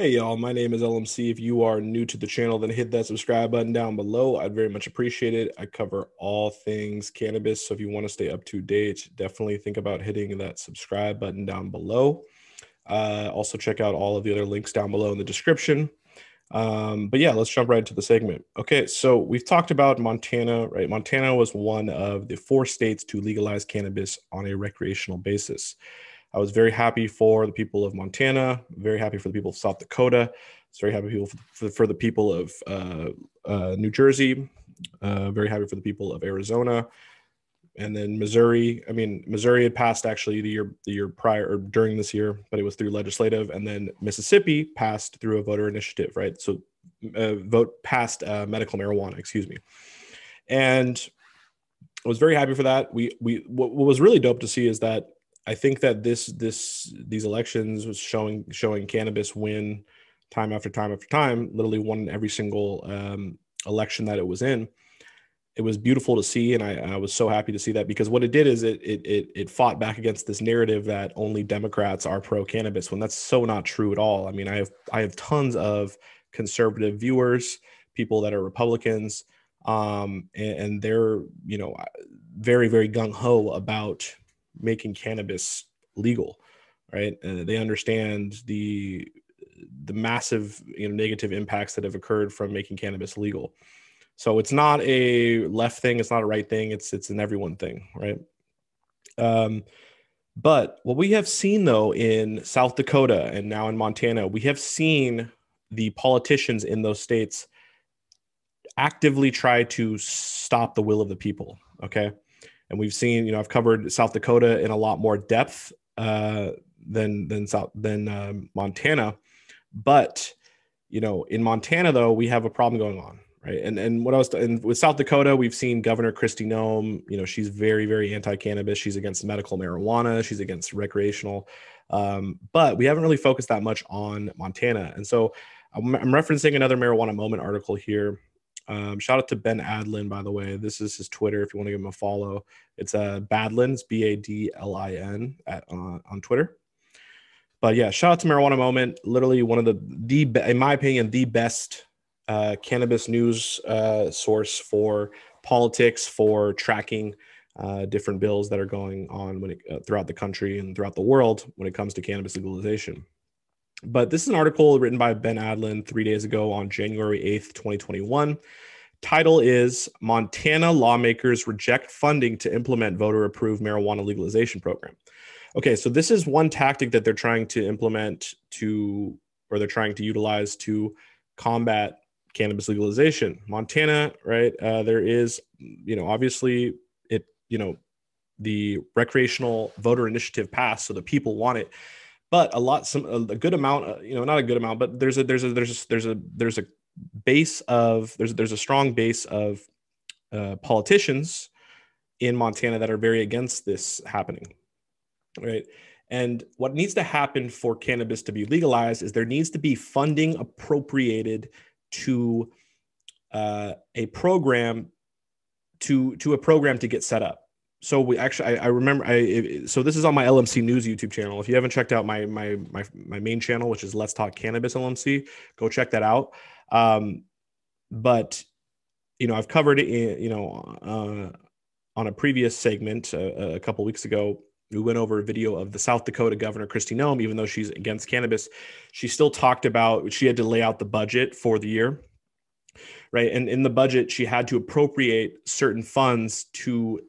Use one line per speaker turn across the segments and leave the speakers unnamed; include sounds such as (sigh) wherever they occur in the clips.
Hey y'all, my name is LMC. If you are new to the channel, then hit that subscribe button down below. I'd very much appreciate it. I cover all things cannabis. So if you want to stay up to date, definitely think about hitting that subscribe button down below. Uh, also, check out all of the other links down below in the description. Um, but yeah, let's jump right into the segment. Okay, so we've talked about Montana, right? Montana was one of the four states to legalize cannabis on a recreational basis. I was very happy for the people of Montana, very happy for the people of South Dakota. Very happy for, for, for, the people of uh, uh, New Jersey, uh, very happy for the people of Arizona, and then Missouri. I mean, Missouri had passed actually the year the year prior or during this year, but it was through legislative, and then Mississippi passed through a voter initiative, right? So, uh, vote passed uh, medical marijuana, excuse me, and I was very happy for that. We we what, what was really dope to see is that I think that this this these elections was showing showing cannabis win time after time after time, literally won every single um, election that it was in. It was beautiful to see, and I, I, was so happy to see that because what it did is it, it it it fought back against this narrative that only Democrats are pro cannabis when that's so not true at all. I mean, I have I have tons of conservative viewers, people that are Republicans, um, and, and they're you know very very gung ho about making cannabis legal, right? Uh, they understand the the massive you know negative impacts that have occurred from making cannabis legal. So it's not a left thing, it's not a right thing, it's it's an everyone thing, right? Um, but what we have seen though in South Dakota and now in Montana, we have seen the politicians in those states actively try to stop the will of the people. Okay and we've seen you know I've covered South Dakota in a lot more depth uh, than than South than um, Montana, but you know in Montana though we have a problem going on right and and what else and with South Dakota we've seen Governor Kristi Noem you know she's very very anti-cannabis she's against medical marijuana she's against recreational um, but we haven't really focused that much on Montana and so I'm, I'm referencing another marijuana moment article here um, shout out to Ben Adlin, by the way. This is his Twitter if you want to give him a follow. It's uh, Badlins, B A D L I N, at uh, on Twitter. But yeah, shout out to Marijuana Moment. Literally one of the the in my opinion the best uh, cannabis news uh, source for politics for tracking uh, different bills that are going on when it, uh, throughout the country and throughout the world when it comes to cannabis legalization. But this is an article written by Ben Adlin three days ago on January 8th, 2021. Title is Montana Lawmakers Reject Funding to Implement Voter Approved Marijuana Legalization Program. Okay, so this is one tactic that they're trying to implement to, or they're trying to utilize to combat cannabis legalization. Montana, right? Uh, there is, you know, obviously it, you know, the recreational voter initiative passed, so the people want it but a lot some a good amount uh, you know not a good amount but there's a there's a there's a there's a there's a base of there's there's a strong base of uh, politicians in Montana that are very against this happening right and what needs to happen for cannabis to be legalized is there needs to be funding appropriated to uh, a program to to a program to get set up so we actually I, I, remember I so this is on my LMC News YouTube channel. If you haven't checked out my my my my main channel, which is Let's Talk Cannabis LMC, go check that out. Um, but you know I've covered it in, you know uh, on a previous segment uh, a couple weeks ago. We went over a video of the South Dakota Governor Kristi Noem, even though she's against cannabis, she still talked about she had to lay out the budget for the year right? And in the budget, she had to appropriate certain funds to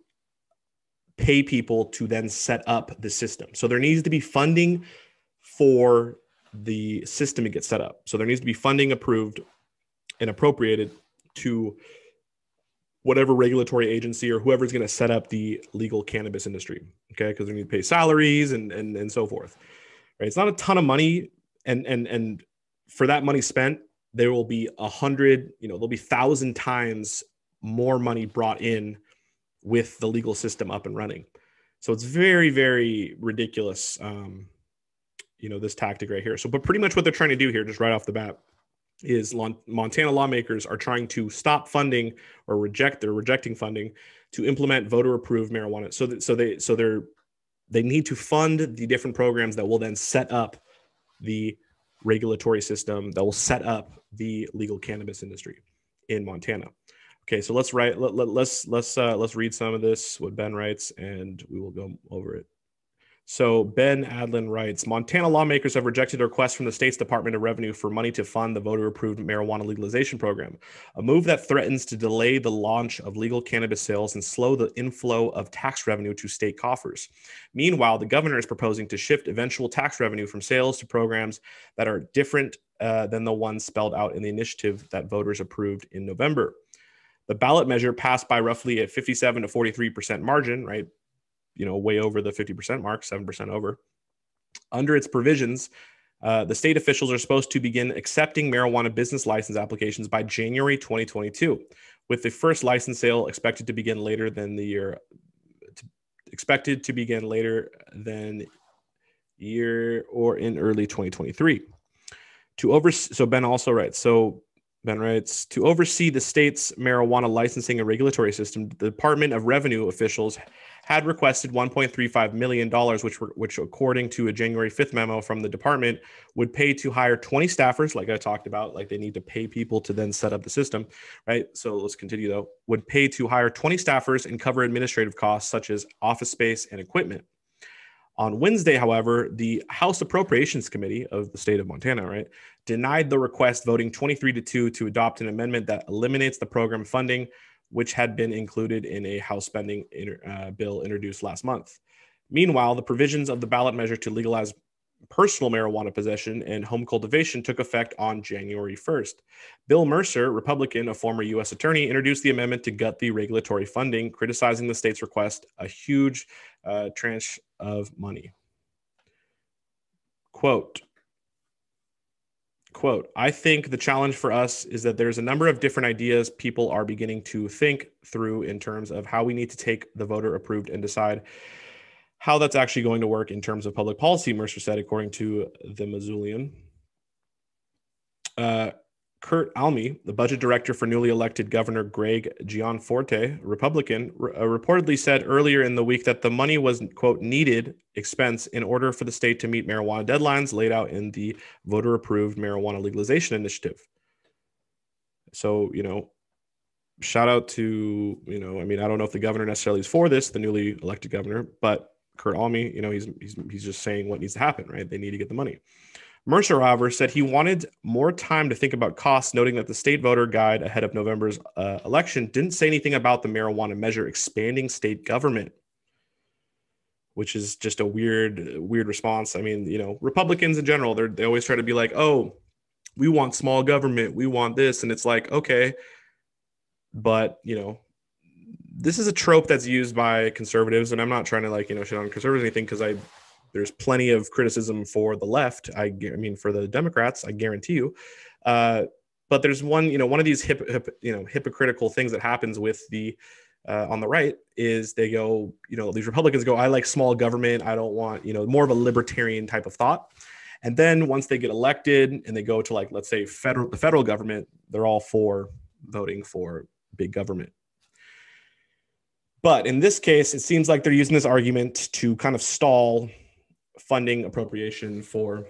pay people to then set up the system. So there needs to be funding for the system to get set up. So there needs to be funding approved and appropriated to whatever regulatory agency or whoever's going to set up the legal cannabis industry. Okay, because they need to pay salaries and and and so forth. Right? It's not a ton of money, and and and for that money spent, there will be a hundred, you know, there'll be thousand times more money brought in with the legal system up and running. So it's very, very ridiculous. Um, you know, this tactic right here. So, but pretty much what they're trying to do here, just right off the bat, is Montana lawmakers are trying to stop funding or reject. They're rejecting funding to implement voter-approved marijuana. So, that, so they, so they're they need to fund the different programs that will then set up the regulatory system that will set up the legal cannabis industry in Montana. Okay, so let's write. Let, let, let's let's uh, let's read some of this what Ben writes, and we will go over it. So Ben Adlin writes Montana lawmakers have rejected a request from the state's Department of Revenue for money to fund the voter approved marijuana legalization program, a move that threatens to delay the launch of legal cannabis sales and slow the inflow of tax revenue to state coffers. Meanwhile, the governor is proposing to shift eventual tax revenue from sales to programs that are different uh, than the ones spelled out in the initiative that voters approved in November. The ballot measure passed by roughly a 57 to 43% margin, right? You know, way over the 50% mark, 7% over. Under its provisions, uh, the state officials are supposed to begin accepting marijuana business license applications by January 2022, with the first license sale expected to begin later than the year, to, expected to begin later than year or in early 2023. To over, so Ben also writes, so Ben writes to oversee the state's marijuana licensing and regulatory system. The Department of Revenue officials had requested 1.35 million dollars, which were, which, according to a January 5th memo from the department, would pay to hire 20 staffers, like I talked about. Like they need to pay people to then set up the system, right? So let's continue though. Would pay to hire 20 staffers and cover administrative costs such as office space and equipment. On Wednesday, however, the House Appropriations Committee of the state of Montana, right, denied the request, voting 23 to 2 to adopt an amendment that eliminates the program funding, which had been included in a House spending uh, bill introduced last month. Meanwhile, the provisions of the ballot measure to legalize personal marijuana possession and home cultivation took effect on January 1st. Bill Mercer, Republican, a former U.S. attorney, introduced the amendment to gut the regulatory funding, criticizing the state's request, a huge uh, tranche of money. Quote, quote i think the challenge for us is that there's a number of different ideas people are beginning to think through in terms of how we need to take the voter approved and decide how that's actually going to work in terms of public policy, Mercer said, according to the Missoulian. Uh, Kurt Alme, the budget director for newly elected Governor Greg Gianforte, Republican, re- uh, reportedly said earlier in the week that the money was, quote, needed expense in order for the state to meet marijuana deadlines laid out in the voter approved marijuana legalization initiative. So, you know, shout out to, you know, I mean, I don't know if the governor necessarily is for this, the newly elected governor, but Kurt Alme, you know, he's, he's he's just saying what needs to happen, right? They need to get the money. Mercer, however, said he wanted more time to think about costs, noting that the state voter guide ahead of November's uh, election didn't say anything about the marijuana measure expanding state government, which is just a weird, weird response. I mean, you know, Republicans in general, they they always try to be like, oh, we want small government, we want this, and it's like, okay, but you know, this is a trope that's used by conservatives, and I'm not trying to like you know shit on conservatives or anything because I there's plenty of criticism for the left. I, I mean for the Democrats, I guarantee you. Uh, but there's one you know one of these hip, hip you know hypocritical things that happens with the uh, on the right is they go you know these Republicans go I like small government. I don't want you know more of a libertarian type of thought. And then once they get elected and they go to like let's say federal the federal government, they're all for voting for big government but in this case, it seems like they're using this argument to kind of stall funding appropriation for,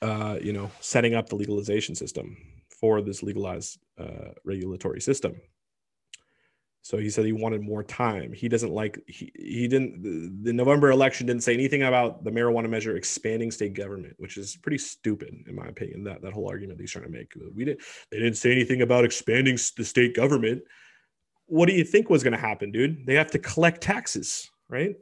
uh, you know, setting up the legalization system for this legalized uh, regulatory system. So he said he wanted more time. He doesn't like he he didn't the, the, November election didn't say anything about the marijuana measure expanding state government, which is pretty stupid in my opinion. That that whole argument he's trying to make. We didn't they didn't say anything about expanding the state government what do you think was going to happen, dude? They have to collect taxes, right?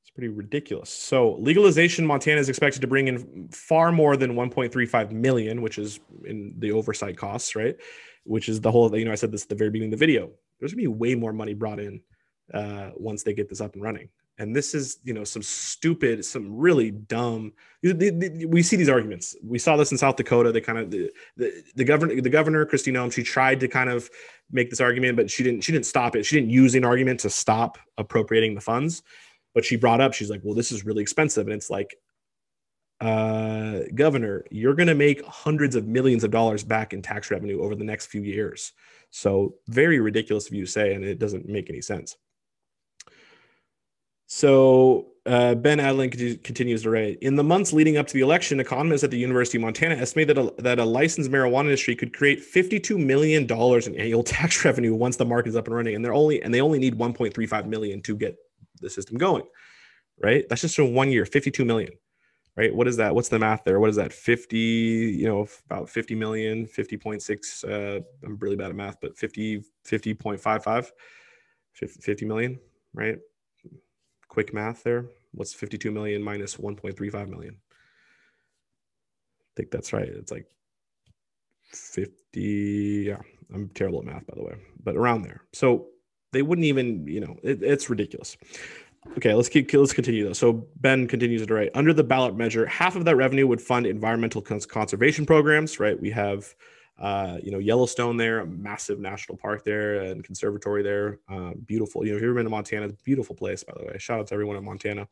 It's pretty ridiculous. So, legalization Montana is expected to bring in far more than 1.35 million, which is in the oversight costs, right? Which is the whole, you know, I said this at the very beginning of the video. There's going to be way more money brought in uh, once they get this up and running and this is you know some stupid some really dumb we see these arguments. We saw this in south dakota. They kind of the, the, the governor the governor Kristi Noem she tried to kind of make this argument but she didn't she didn't stop it. She didn't use an argument to stop appropriating the funds. But she brought up she's like well this is really expensive. And it's like uh governor you're going to make hundreds of millions of dollars back in tax revenue over the next few years. So very ridiculous of you to say and it doesn't make any sense So uh, Ben Adlin continues to write In the months leading up to the election, economists at the University of Montana estimate that a, that a licensed marijuana industry could create $52 million in annual (laughs) tax revenue once the market is up and running. And they're only and they only need 1.35 million to get the system going. Right? That's just in one year, 52 million. Right? What is that? What's the math there? What is that? 50, you know, about 50 million, 50.6. Uh, I'm really bad at math, but 50, 50.55, 50 million, right? Quick math there. What's 52 million minus 1.35 million? I think that's right. It's like 50. Yeah, I'm terrible at math, by the way, but around there. So they wouldn't even, you know, it, it's ridiculous. Okay, let's keep let's continue though. So Ben continues to write under the ballot measure, half of that revenue would fund environmental cons- conservation programs. Right, we have uh, you know, Yellowstone there, a massive national park there and conservatory there. Uh, beautiful. You know, if you've ever been to Montana, beautiful place, by the way. Shout out to everyone in Montana.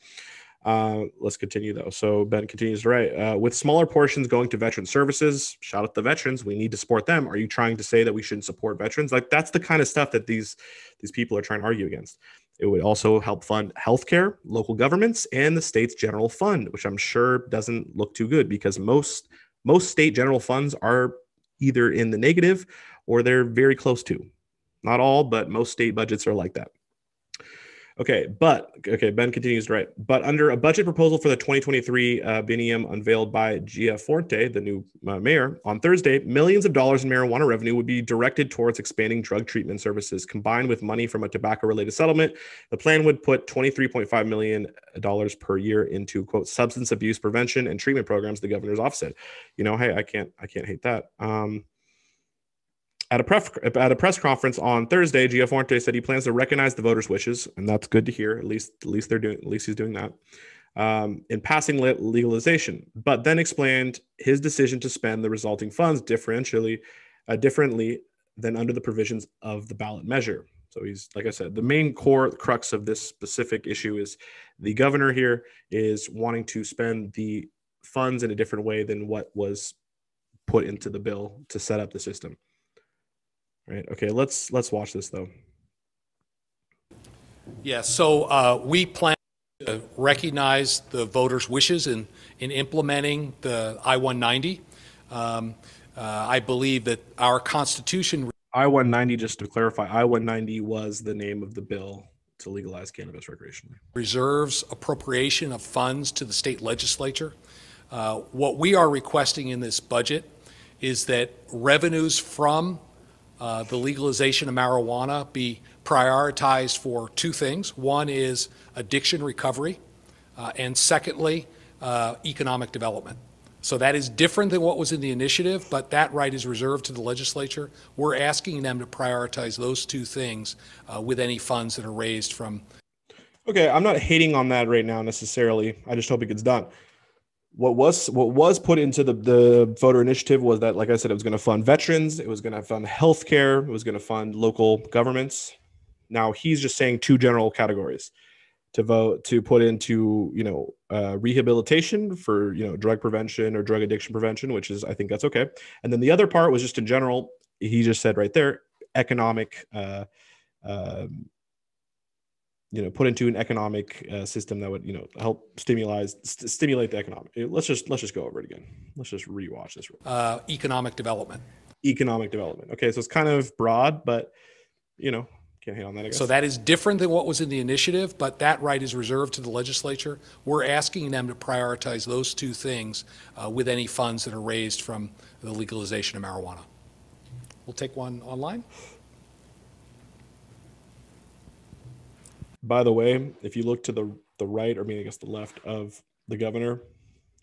Uh, let's continue though. So Ben continues to write uh, with smaller portions going to veteran services. Shout out to the veterans. We need to support them. Are you trying to say that we shouldn't support veterans? Like that's the kind of stuff that these these people are trying to argue against. It would also help fund healthcare, local governments, and the state's general fund, which I'm sure doesn't look too good because most most state general funds are either in the negative or they're very close to. Not all, but most state budgets are like that. Okay, but okay, Ben continues to write. But under a budget proposal for the 2023 uh, unveiled by Gianforte, the new uh, mayor, on Thursday, millions of dollars in marijuana revenue would be directed towards expanding drug treatment services, combined with money from a tobacco-related settlement. The plan would put 23.5 million dollars per year into quote substance abuse prevention and treatment programs. The governor's office said, "You know, hey, I can't, I can't hate that." Um, at a, pref- at a press conference on Thursday, Gianforte said he plans to recognize the voters' wishes, and that's good to hear. At least, at least they're doing. At least he's doing that. Um, in passing legalization, but then explained his decision to spend the resulting funds differentially, uh, differently than under the provisions of the ballot measure. So he's, like I said, the main core crux of this specific issue is the governor here is wanting to spend the funds in a different way than what was put into the bill to set up the system. Right. Okay. Let's let's watch this though.
Yeah. So uh, we plan to recognize the voters' wishes in in implementing the I-190. Um, uh, I believe that our Constitution.
I-190. Just to clarify, I-190 was the name of the bill to legalize cannabis recreationally.
Reserves appropriation of funds to the state legislature. Uh, what we are requesting in this budget is that revenues from uh, the legalization of marijuana be prioritized for two things. One is addiction recovery, uh, and secondly, uh, economic development. So that is different than what was in the initiative, but that right is reserved to the legislature. We're asking them to prioritize those two things uh, with any funds that are raised from.
Okay, I'm not hating on that right now necessarily. I just hope it gets done what was what was put into the, the voter initiative was that, like I said, it was going to fund veterans, it was going to fund healthcare, it was going to fund local governments. Now he's just saying two general categories to vote to put into you know uh, rehabilitation for you know drug prevention or drug addiction prevention, which is I think that's okay. And then the other part was just in general. He just said right there, economic. Uh, um, you know put into an economic uh, system that would you know help stimulate st- stimulate the economic let's just let's just go over it again. Let's just rewatch this
uh, economic development.
Economic development. Okay so it's kind of broad but you know can't hate on that again.
so that is different than what was in the initiative but that right is reserved to the legislature. We're asking them to prioritize those two things uh, with any funds that are raised from the legalization of marijuana. We'll take one online
By the way, if you look to the the right, or I mean, I guess the left of the governor,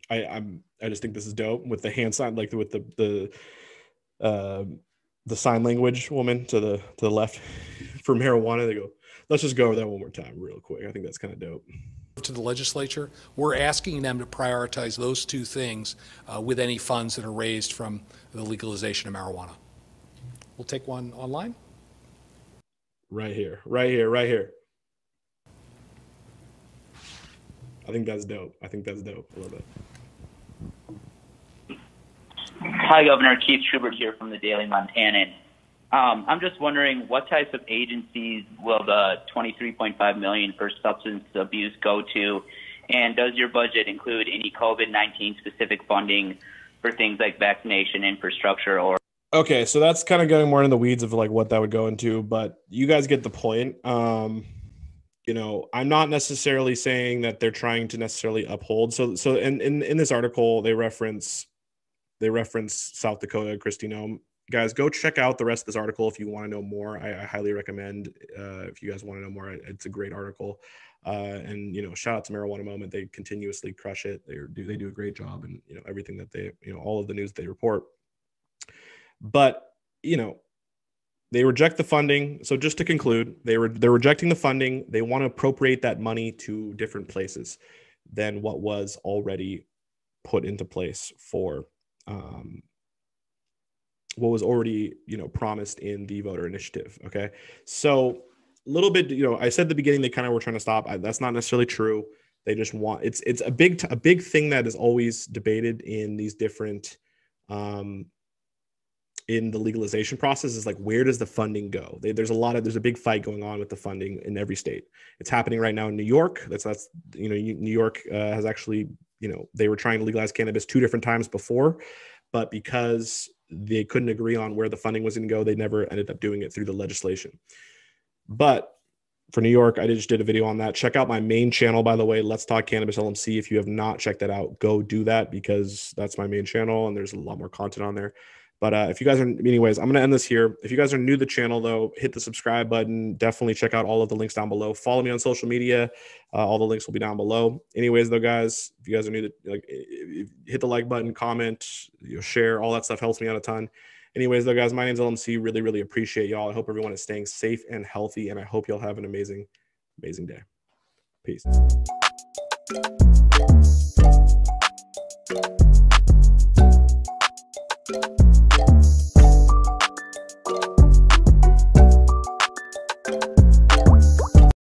I I'm I just think this is dope with the hand sign, like with the the uh, the sign language woman to the to the left (laughs) for marijuana. They go, let's just go over that one more time, real quick. I think that's kind of dope.
To the legislature, we're asking them to prioritize those two things uh, with any funds that are raised from the legalization of marijuana. We'll take one online.
Right here, right here, right here. I think that's dope. I think that's dope a little bit.
Hi, Governor Keith Schubert here from the Daily Montanan. Um, I'm just wondering what types of agencies will the 23.5 million for substance abuse go to, and does your budget include any COVID-19 specific funding for things like vaccination infrastructure or?
Okay, so that's kind of going more in the weeds of like what that would go into, but you guys get the point. Um, you know, I'm not necessarily saying that they're trying to necessarily uphold. So, so in in, in this article, they reference they reference South Dakota, Kristi Noem guys, go check out the rest of this article if you want to know more. I, I highly recommend. Uh, if you guys want to know more, it's a great article. Uh, and you know, shout out to Marijuana Moment. They continuously crush it. They do they do a great job, and you know everything that they you know all of the news they report. But you know, they reject the funding. So just to conclude, they they're rejecting the funding. They want to appropriate that money to different places than what was already put into place for um, what was already you know promised in the voter initiative okay so a little bit you know i said the beginning they kind of were trying to stop I, that's not necessarily true they just want it's it's a big a big thing that is always debated in these different um in the legalization process is like where does the funding go they, there's a lot of there's a big fight going on with the funding in every state it's happening right now in new york that's that's you know new york uh, has actually you know they were trying to legalize cannabis two different times before but because they couldn't agree on where the funding was going to go. They never ended up doing it through the legislation. But for New York, I just did a video on that. Check out my main channel, by the way. Let's Talk Cannabis LMC. If you have not checked that out, go do that because that's my main channel and there's a lot more content on there. But uh, if you guys are, anyways, I'm going to end this here. If you guys are new to the channel, though, hit the subscribe button. Definitely check out all of the links down below. Follow me on social media. Uh, all the links will be down below. Anyways, though, guys, if you guys are new to, like, hit the like button, comment, you know, share. All that stuff helps me out a ton. Anyways, though, guys, my name's LMC. Really, really appreciate y'all. I hope everyone is staying safe and healthy, and I hope y'all have an amazing, amazing day. Peace.